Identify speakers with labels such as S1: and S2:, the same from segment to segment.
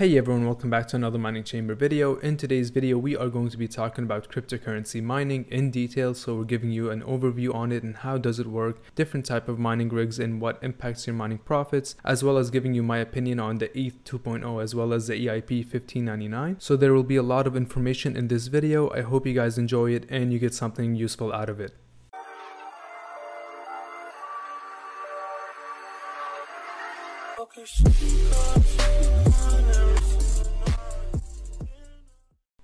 S1: Hey everyone, welcome back to another mining chamber video. In today's video, we are going to be talking about cryptocurrency mining in detail. So we're giving you an overview on it and how does it work, different type of mining rigs and what impacts your mining profits, as well as giving you my opinion on the ETH 2.0 as well as the EIP 1599. So there will be a lot of information in this video. I hope you guys enjoy it and you get something useful out of it.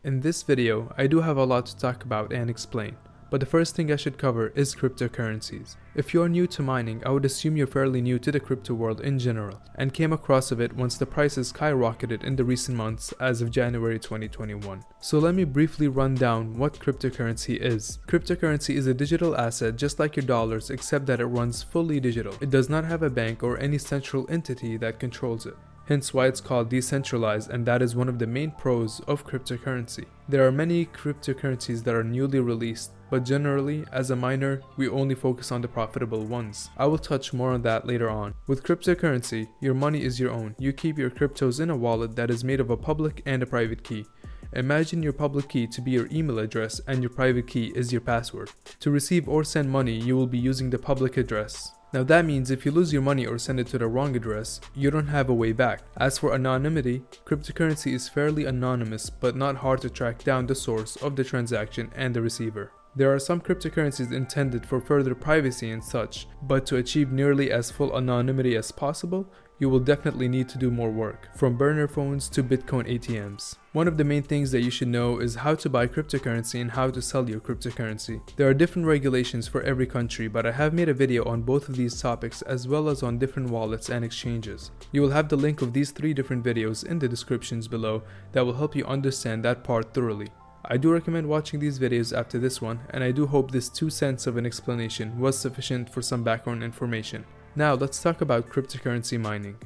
S1: In this video, I do have a lot to talk about and explain, but the first thing I should cover is cryptocurrencies. If you're new to mining, I would assume you're fairly new to the crypto world in general, and came across of it once the prices skyrocketed in the recent months as of January 2021. So let me briefly run down what cryptocurrency is. Cryptocurrency is a digital asset just like your dollars except that it runs fully digital. It does not have a bank or any central entity that controls it hence why it's called decentralized and that is one of the main pros of cryptocurrency. There are many cryptocurrencies that are newly released, but generally, as a miner, we only focus on the profitable ones. I will touch more on that later on. With cryptocurrency, your money is your own. You keep your cryptos in a wallet that is made of a public and a private key. Imagine your public key to be your email address and your private key is your password. To receive or send money, you will be using the public address. Now that means if you lose your money or send it to the wrong address, you don't have a way back. As for anonymity, cryptocurrency is fairly anonymous but not hard to track down the source of the transaction and the receiver. There are some cryptocurrencies intended for further privacy and such, but to achieve nearly as full anonymity as possible, you will definitely need to do more work, from burner phones to Bitcoin ATMs. One of the main things that you should know is how to buy cryptocurrency and how to sell your cryptocurrency. There are different regulations for every country, but I have made a video on both of these topics as well as on different wallets and exchanges. You will have the link of these three different videos in the descriptions below that will help you understand that part thoroughly. I do recommend watching these videos after this one, and I do hope this 2 cents of an explanation was sufficient for some background information. Now let's talk about cryptocurrency mining.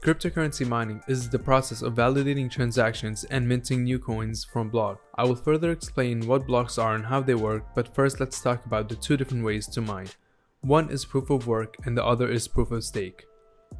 S1: Cryptocurrency mining is the process of validating transactions and minting new coins from block. I will further explain what blocks are and how they work, but first let's talk about the two different ways to mine. One is proof of work and the other is proof of stake.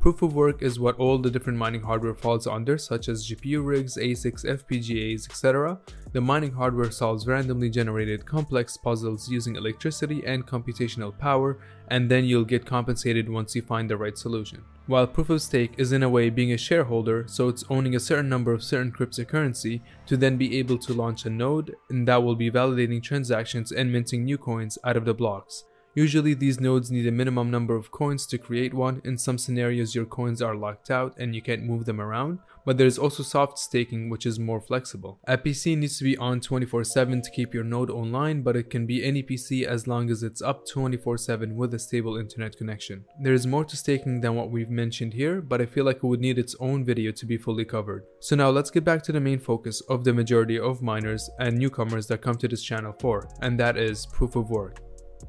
S1: Proof of work is what all the different mining hardware falls under such as GPU rigs, ASICs, FPGAs, etc. The mining hardware solves randomly generated complex puzzles using electricity and computational power and then you'll get compensated once you find the right solution. While proof of stake is in a way being a shareholder, so it's owning a certain number of certain cryptocurrency to then be able to launch a node and that will be validating transactions and minting new coins out of the blocks. Usually these nodes need a minimum number of coins to create one, in some scenarios your coins are locked out and you can't move them around, but there's also soft staking which is more flexible. A PC needs to be on 24-7 to keep your node online, but it can be any PC as long as it's up 24-7 with a stable internet connection. There is more to staking than what we've mentioned here, but I feel like it would need its own video to be fully covered. So now let's get back to the main focus of the majority of miners and newcomers that come to this channel for, and that is proof of work.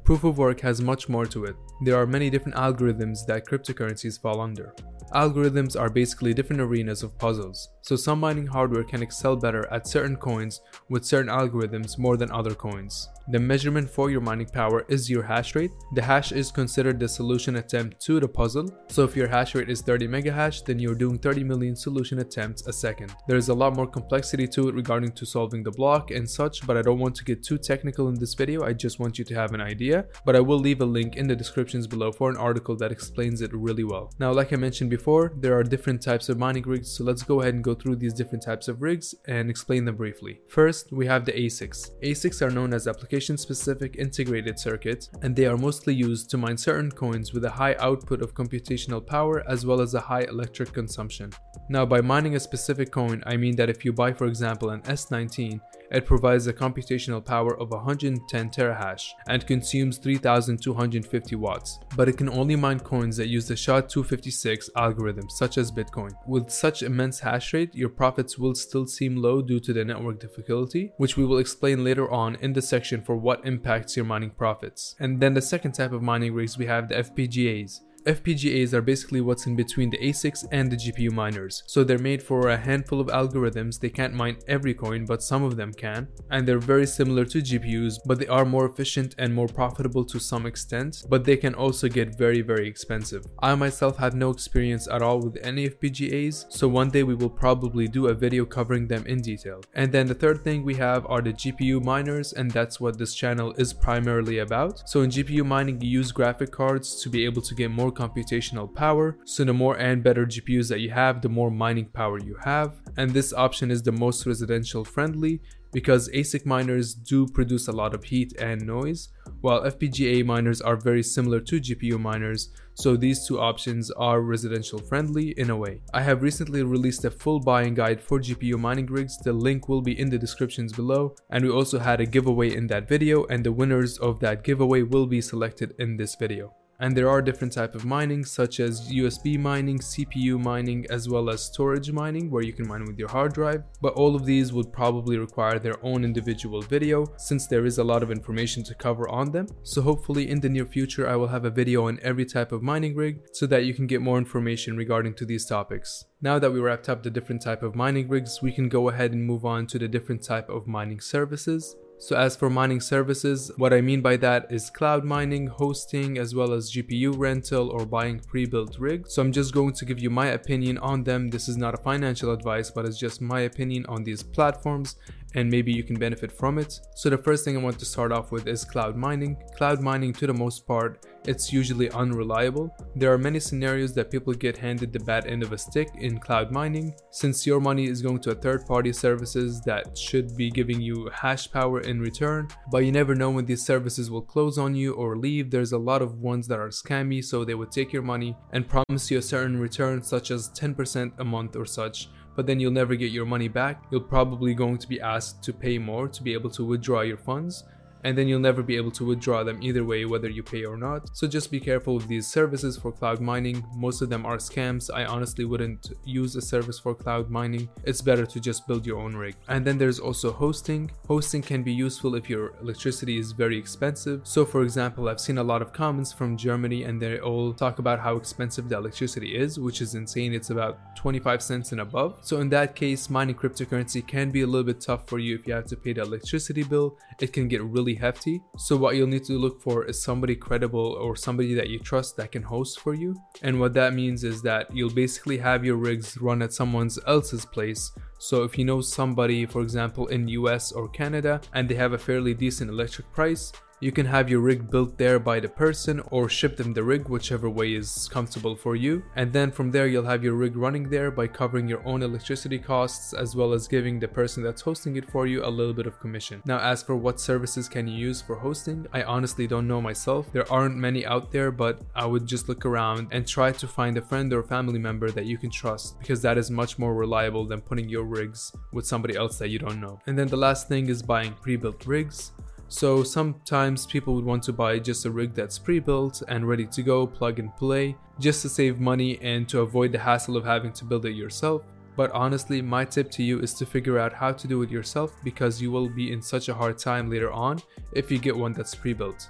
S1: Proof of work has much more to it. There are many different algorithms that cryptocurrencies fall under. Algorithms are basically different arenas of puzzles, so some mining hardware can excel better at certain coins with certain algorithms more than other coins. The measurement for your mining power is your hash rate. The hash is considered the solution attempt to the puzzle, so if your hash rate is 30 megahash, then you're doing 30 million solution attempts a second. There is a lot more complexity to it regarding to solving the block and such, but I don't want to get too technical in this video, I just want you to have an idea, but I will leave a link in the descriptions below for an article that explains it really well. Now like I mentioned before, there are different types of mining rigs, so let's go ahead and go through these different types of rigs and explain them briefly. First, we have the ASICs. ASICs are known as application application-specific integrated circuits, and they are mostly used to mine certain coins with a high output of computational power as well as a high electric consumption. Now by mining a specific coin, I mean that if you buy for example an S19, it provides a computational power of 110 terahash and consumes 3250 watts, but it can only mine coins that use the SHA-256 algorithm such as Bitcoin. With such immense hash rate, your profits will still seem low due to the network difficulty, which we will explain later on in the section for what impacts your mining profits. And then the second type of mining rigs we have the FPGAs. FPGAs are basically what's in between the ASICs and the GPU miners. So they're made for a handful of algorithms. They can't mine every coin, but some of them can. And they're very similar to GPUs, but they are more efficient and more profitable to some extent, but they can also get very, very expensive. I myself have no experience at all with any FPGAs, so one day we will probably do a video covering them in detail. And then the third thing we have are the GPU miners, and that's what this channel is primarily about. So in GPU mining, you use graphic cards to be able to get more computational power. So the more and better GPUs that you have, the more mining power you have. And this option is the most residential friendly because ASIC miners do produce a lot of heat and noise, while FPGA miners are very similar to GPU miners, so these two options are residential friendly in a way. I have recently released a full buying guide for GPU mining rigs, the link will be in the descriptions below, and we also had a giveaway in that video and the winners of that giveaway will be selected in this video. And there are different type of mining such as USB mining, CPU mining, as well as storage mining where you can mine with your hard drive. But all of these would probably require their own individual video since there is a lot of information to cover on them. So hopefully in the near future I will have a video on every type of mining rig so that you can get more information regarding to these topics. Now that we wrapped up the different type of mining rigs, we can go ahead and move on to the different type of mining services. So as for mining services, what I mean by that is cloud mining, hosting, as well as GPU rental or buying pre-built rigs. So I'm just going to give you my opinion on them. This is not a financial advice, but it's just my opinion on these platforms and maybe you can benefit from it. So the first thing I want to start off with is cloud mining. Cloud mining to the most part, it's usually unreliable. There are many scenarios that people get handed the bad end of a stick in cloud mining since your money is going to a third party services that should be giving you hash power in return, but you never know when these services will close on you or leave. There's a lot of ones that are scammy so they would take your money and promise you a certain return such as 10% a month or such but then you'll never get your money back. You're probably going to be asked to pay more to be able to withdraw your funds and then you'll never be able to withdraw them either way whether you pay or not. So just be careful with these services for cloud mining. Most of them are scams. I honestly wouldn't use a service for cloud mining. It's better to just build your own rig. And then there's also hosting. Hosting can be useful if your electricity is very expensive. So for example, I've seen a lot of comments from Germany and they all talk about how expensive the electricity is, which is insane. It's about 25 cents and above. So in that case, mining cryptocurrency can be a little bit tough for you if you have to pay the electricity bill. It can get really hefty. So what you'll need to look for is somebody credible or somebody that you trust that can host for you. And what that means is that you'll basically have your rigs run at someone else's place so if you know somebody, for example, in US or Canada, and they have a fairly decent electric price, you can have your rig built there by the person or ship them the rig, whichever way is comfortable for you. And then from there, you'll have your rig running there by covering your own electricity costs as well as giving the person that's hosting it for you a little bit of commission. Now, as for what services can you use for hosting, I honestly don't know myself. There aren't many out there, but I would just look around and try to find a friend or family member that you can trust because that is much more reliable than putting your rigs with somebody else that you don't know. And then the last thing is buying pre-built rigs. So sometimes people would want to buy just a rig that's pre-built and ready to go, plug and play, just to save money and to avoid the hassle of having to build it yourself. But honestly, my tip to you is to figure out how to do it yourself because you will be in such a hard time later on if you get one that's pre-built.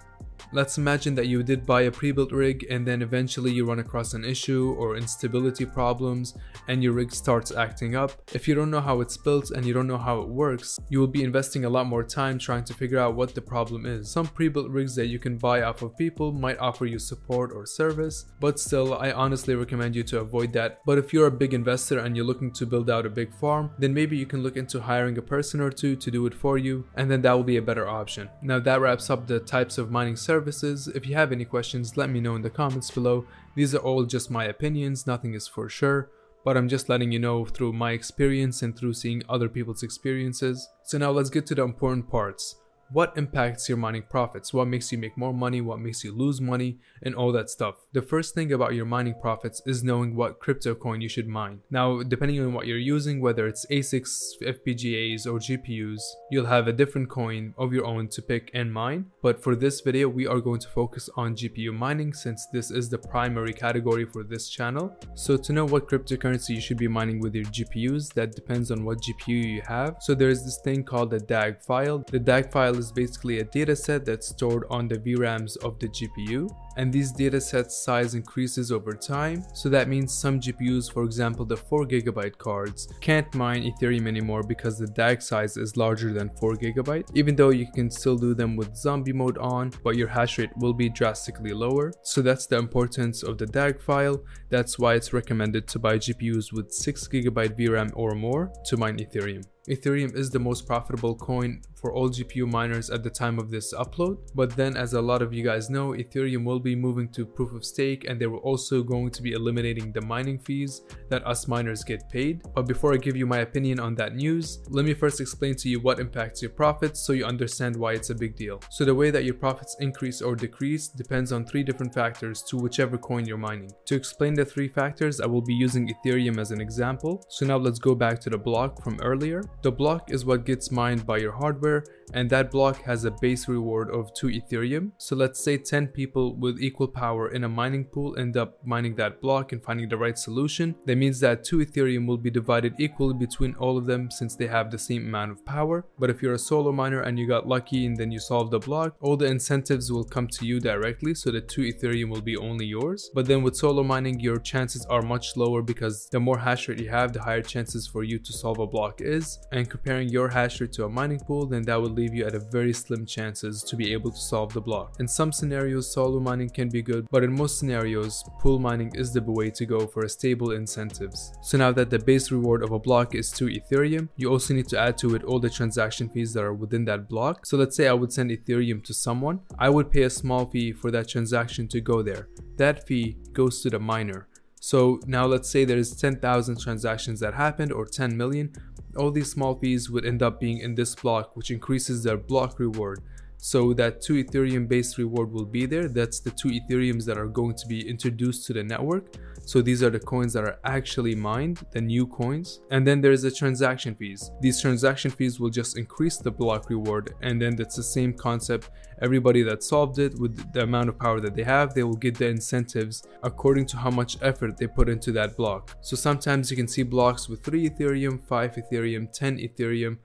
S1: Let's imagine that you did buy a pre-built rig and then eventually you run across an issue or instability problems and your rig starts acting up. If you don't know how it's built and you don't know how it works, you will be investing a lot more time trying to figure out what the problem is. Some pre-built rigs that you can buy off of people might offer you support or service, but still I honestly recommend you to avoid that. But if you're a big investor and you're looking to build out a big farm, then maybe you can look into hiring a person or two to do it for you and then that will be a better option. Now that wraps up the types of mining services services. If you have any questions, let me know in the comments below. These are all just my opinions, nothing is for sure, but I'm just letting you know through my experience and through seeing other people's experiences. So now let's get to the important parts what impacts your mining profits, what makes you make more money, what makes you lose money, and all that stuff. The first thing about your mining profits is knowing what crypto coin you should mine. Now, depending on what you're using, whether it's ASICs, FPGAs, or GPUs, you'll have a different coin of your own to pick and mine. But for this video, we are going to focus on GPU mining since this is the primary category for this channel. So to know what cryptocurrency you should be mining with your GPUs, that depends on what GPU you have. So there's this thing called a DAG file. The DAG file file is basically a dataset that's stored on the VRAMs of the GPU. And these datasets size increases over time. So that means some GPUs, for example the 4GB cards, can't mine Ethereum anymore because the DAG size is larger than 4GB, even though you can still do them with zombie mode on, but your hash rate will be drastically lower. So that's the importance of the DAG file. That's why it's recommended to buy GPUs with 6GB VRAM or more to mine Ethereum. Ethereum is the most profitable coin for all GPU miners at the time of this upload. But then as a lot of you guys know, Ethereum will be moving to proof of stake and they were also going to be eliminating the mining fees that us miners get paid. But before I give you my opinion on that news, let me first explain to you what impacts your profits so you understand why it's a big deal. So the way that your profits increase or decrease depends on three different factors to whichever coin you're mining. To explain the three factors, I will be using Ethereum as an example. So now let's go back to the block from earlier. The block is what gets mined by your hardware and that block has a base reward of 2 Ethereum. So let's say 10 people with equal power in a mining pool end up mining that block and finding the right solution. That means that 2 Ethereum will be divided equally between all of them since they have the same amount of power. But if you're a solo miner and you got lucky and then you solved the block, all the incentives will come to you directly so the 2 Ethereum will be only yours. But then with solo mining, your chances are much lower because the more hash rate you have, the higher chances for you to solve a block is. And comparing your hash rate to a mining pool, then that would leave you at a very slim chances to be able to solve the block. In some scenarios, solo mining can be good, but in most scenarios, pool mining is the way to go for stable incentives. So now that the base reward of a block is 2 Ethereum, you also need to add to it all the transaction fees that are within that block. So let's say I would send Ethereum to someone, I would pay a small fee for that transaction to go there. That fee goes to the miner. So now let's say there's 10,000 transactions that happened or 10 million, all these small fees would end up being in this block which increases their block reward so that 2 Ethereum based reward will be there that's the 2 ethereums that are going to be introduced to the network so these are the coins that are actually mined, the new coins. And then there's the transaction fees. These transaction fees will just increase the block reward. And then that's the same concept. Everybody that solved it with the amount of power that they have, they will get the incentives according to how much effort they put into that block. So sometimes you can see blocks with 3 Ethereum, 5 Ethereum, 10 Ethereum.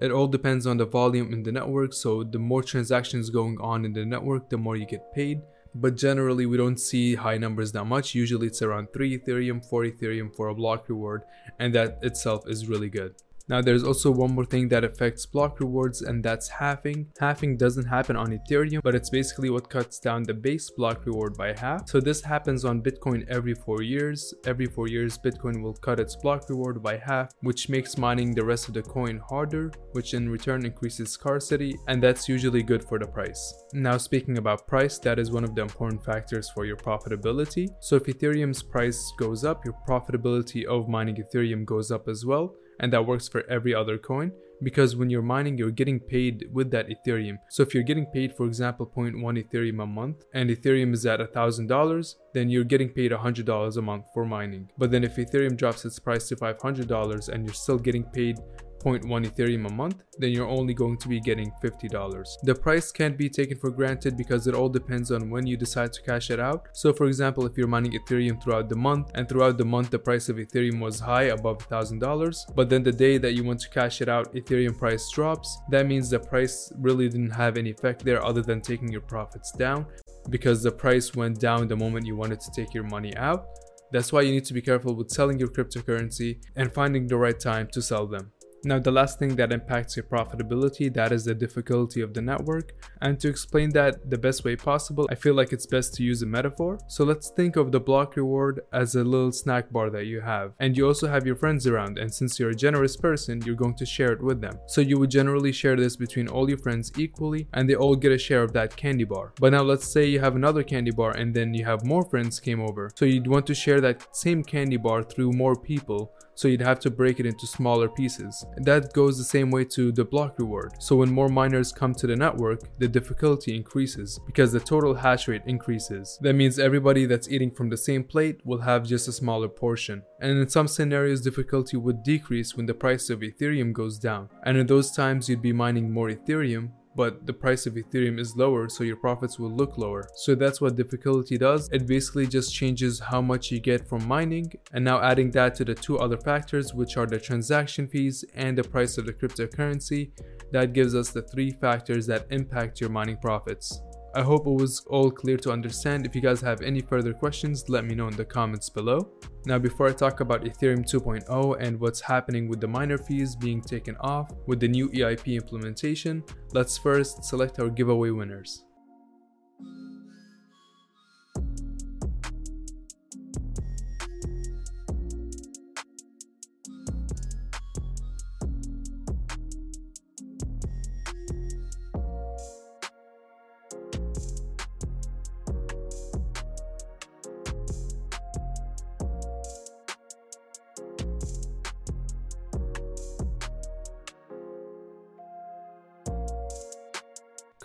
S1: It all depends on the volume in the network. So the more transactions going on in the network, the more you get paid but generally we don't see high numbers that much. Usually it's around 3 Ethereum, 4 Ethereum for a block reward, and that itself is really good. Now there's also one more thing that affects block rewards and that's halving. Halving doesn't happen on Ethereum but it's basically what cuts down the base block reward by half. So this happens on Bitcoin every 4 years. Every 4 years Bitcoin will cut its block reward by half which makes mining the rest of the coin harder which in return increases scarcity and that's usually good for the price. Now speaking about price that is one of the important factors for your profitability. So if Ethereum's price goes up your profitability of mining Ethereum goes up as well and that works for every other coin because when you're mining you're getting paid with that ethereum. So if you're getting paid for example 0.1 ethereum a month and ethereum is at thousand dollars then you're getting paid hundred dollars a month for mining. But then if ethereum drops its price to five hundred dollars and you're still getting paid 0.1 Ethereum a month, then you're only going to be getting $50. The price can't be taken for granted because it all depends on when you decide to cash it out. So for example, if you're mining Ethereum throughout the month and throughout the month the price of Ethereum was high above $1000, but then the day that you want to cash it out, Ethereum price drops, that means the price really didn't have any effect there other than taking your profits down because the price went down the moment you wanted to take your money out. That's why you need to be careful with selling your cryptocurrency and finding the right time to sell them. Now the last thing that impacts your profitability, that is the difficulty of the network. And to explain that the best way possible, I feel like it's best to use a metaphor. So let's think of the block reward as a little snack bar that you have. And you also have your friends around and since you're a generous person, you're going to share it with them. So you would generally share this between all your friends equally and they all get a share of that candy bar. But now let's say you have another candy bar and then you have more friends came over. So you'd want to share that same candy bar through more people so you'd have to break it into smaller pieces. That goes the same way to the block reward. So when more miners come to the network, the difficulty increases because the total hash rate increases. That means everybody that's eating from the same plate will have just a smaller portion. And in some scenarios, difficulty would decrease when the price of Ethereum goes down. And in those times, you'd be mining more Ethereum, but the price of Ethereum is lower, so your profits will look lower. So that's what difficulty does. It basically just changes how much you get from mining. And now adding that to the two other factors, which are the transaction fees and the price of the cryptocurrency, that gives us the three factors that impact your mining profits. I hope it was all clear to understand. If you guys have any further questions, let me know in the comments below. Now before I talk about Ethereum 2.0 and what's happening with the miner fees being taken off with the new EIP implementation, let's first select our giveaway winners.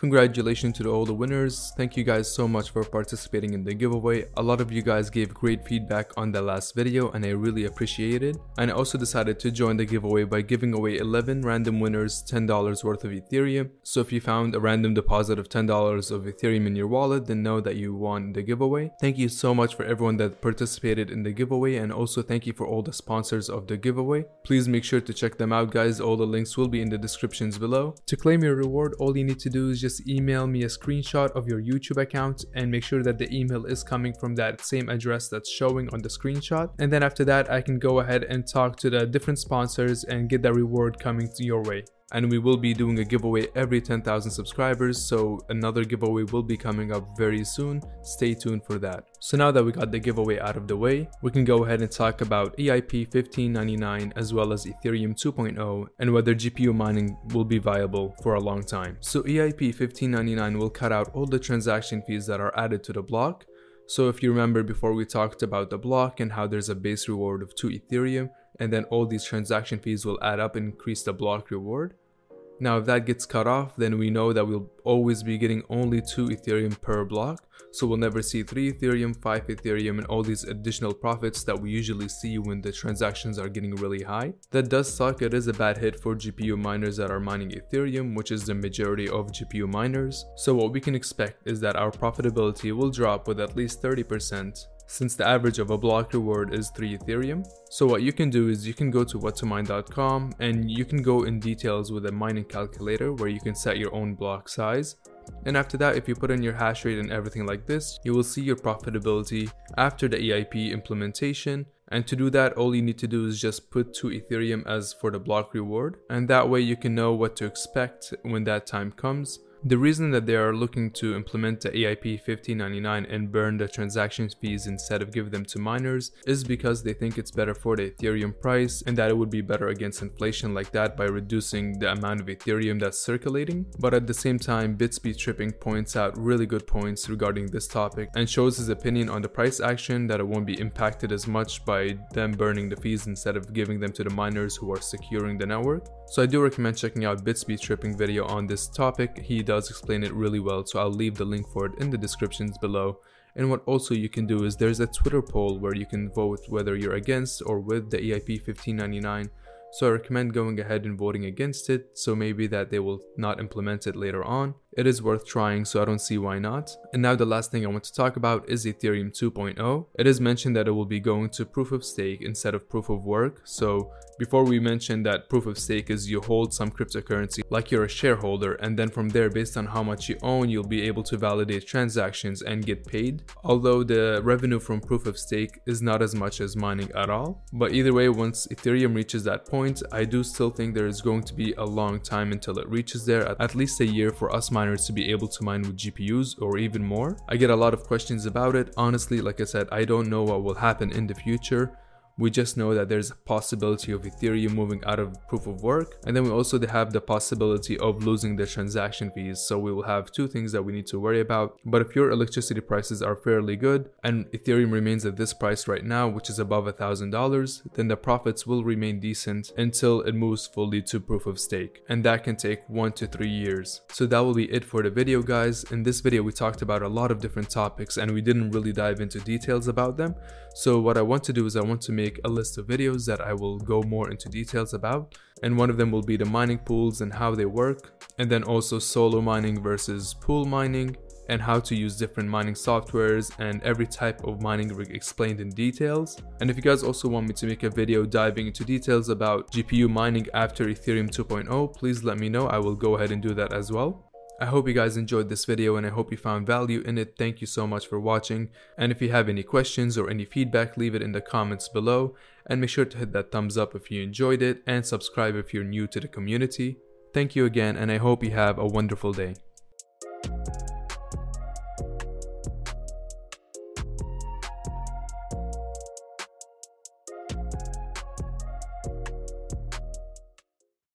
S1: Congratulations to all the winners. Thank you guys so much for participating in the giveaway. A lot of you guys gave great feedback on the last video and I really appreciate it. And I also decided to join the giveaway by giving away 11 random winners $10 worth of Ethereum. So if you found a random deposit of $10 of Ethereum in your wallet, then know that you won the giveaway. Thank you so much for everyone that participated in the giveaway and also thank you for all the sponsors of the giveaway. Please make sure to check them out guys. All the links will be in the descriptions below. To claim your reward, all you need to do is just just email me a screenshot of your YouTube account and make sure that the email is coming from that same address that's showing on the screenshot. And then after that, I can go ahead and talk to the different sponsors and get that reward coming to your way and we will be doing a giveaway every 10,000 subscribers so another giveaway will be coming up very soon. Stay tuned for that. So now that we got the giveaway out of the way we can go ahead and talk about EIP 1599 as well as Ethereum 2.0 and whether GPU mining will be viable for a long time. So EIP 1599 will cut out all the transaction fees that are added to the block. So if you remember before we talked about the block and how there's a base reward of 2 Ethereum and then all these transaction fees will add up and increase the block reward. Now if that gets cut off, then we know that we'll always be getting only 2 Ethereum per block. So we'll never see 3 Ethereum, 5 Ethereum and all these additional profits that we usually see when the transactions are getting really high. That does suck, it is a bad hit for GPU miners that are mining Ethereum, which is the majority of GPU miners. So what we can expect is that our profitability will drop with at least 30% since the average of a block reward is 3 Ethereum. So what you can do is you can go to whattomine.com and you can go in details with a mining calculator where you can set your own block size. And after that, if you put in your hash rate and everything like this, you will see your profitability after the EIP implementation. And to do that, all you need to do is just put 2 Ethereum as for the block reward. And that way you can know what to expect when that time comes. The reason that they are looking to implement the EIP 1599 and burn the transaction fees instead of give them to miners is because they think it's better for the Ethereum price and that it would be better against inflation like that by reducing the amount of Ethereum that's circulating. But at the same time, BitsBeTrippin points out really good points regarding this topic and shows his opinion on the price action that it won't be impacted as much by them burning the fees instead of giving them to the miners who are securing the network. So I do recommend checking out BitsBeTrippin video on this topic. He does explain it really well, so I'll leave the link for it in the descriptions below. And what also you can do is there's a Twitter poll where you can vote whether you're against or with the EIP 1599 so I recommend going ahead and voting against it, so maybe that they will not implement it later on. It is worth trying, so I don't see why not. And now the last thing I want to talk about is Ethereum 2.0. It is mentioned that it will be going to proof of stake instead of proof of work. So before we mentioned that proof of stake is you hold some cryptocurrency like you're a shareholder and then from there based on how much you own you'll be able to validate transactions and get paid. Although the revenue from proof of stake is not as much as mining at all. But either way once Ethereum reaches that point I do still think there is going to be a long time until it reaches there, at least a year for us miners to be able to mine with GPUs or even more. I get a lot of questions about it. Honestly, like I said, I don't know what will happen in the future. We just know that there's a possibility of Ethereum moving out of proof of work. And then we also have the possibility of losing the transaction fees. So we will have two things that we need to worry about. But if your electricity prices are fairly good and Ethereum remains at this price right now, which is above a $1,000, then the profits will remain decent until it moves fully to proof of stake. And that can take one to three years. So that will be it for the video guys. In this video, we talked about a lot of different topics and we didn't really dive into details about them. So what I want to do is I want to make a list of videos that I will go more into details about and one of them will be the mining pools and how they work and then also solo mining versus pool mining and how to use different mining softwares and every type of mining rig explained in details. And if you guys also want me to make a video diving into details about GPU mining after Ethereum 2.0, please let me know. I will go ahead and do that as well. I hope you guys enjoyed this video and I hope you found value in it. Thank you so much for watching. And if you have any questions or any feedback, leave it in the comments below. And make sure to hit that thumbs up if you enjoyed it and subscribe if you're new to the community. Thank you again and I hope you have a wonderful day.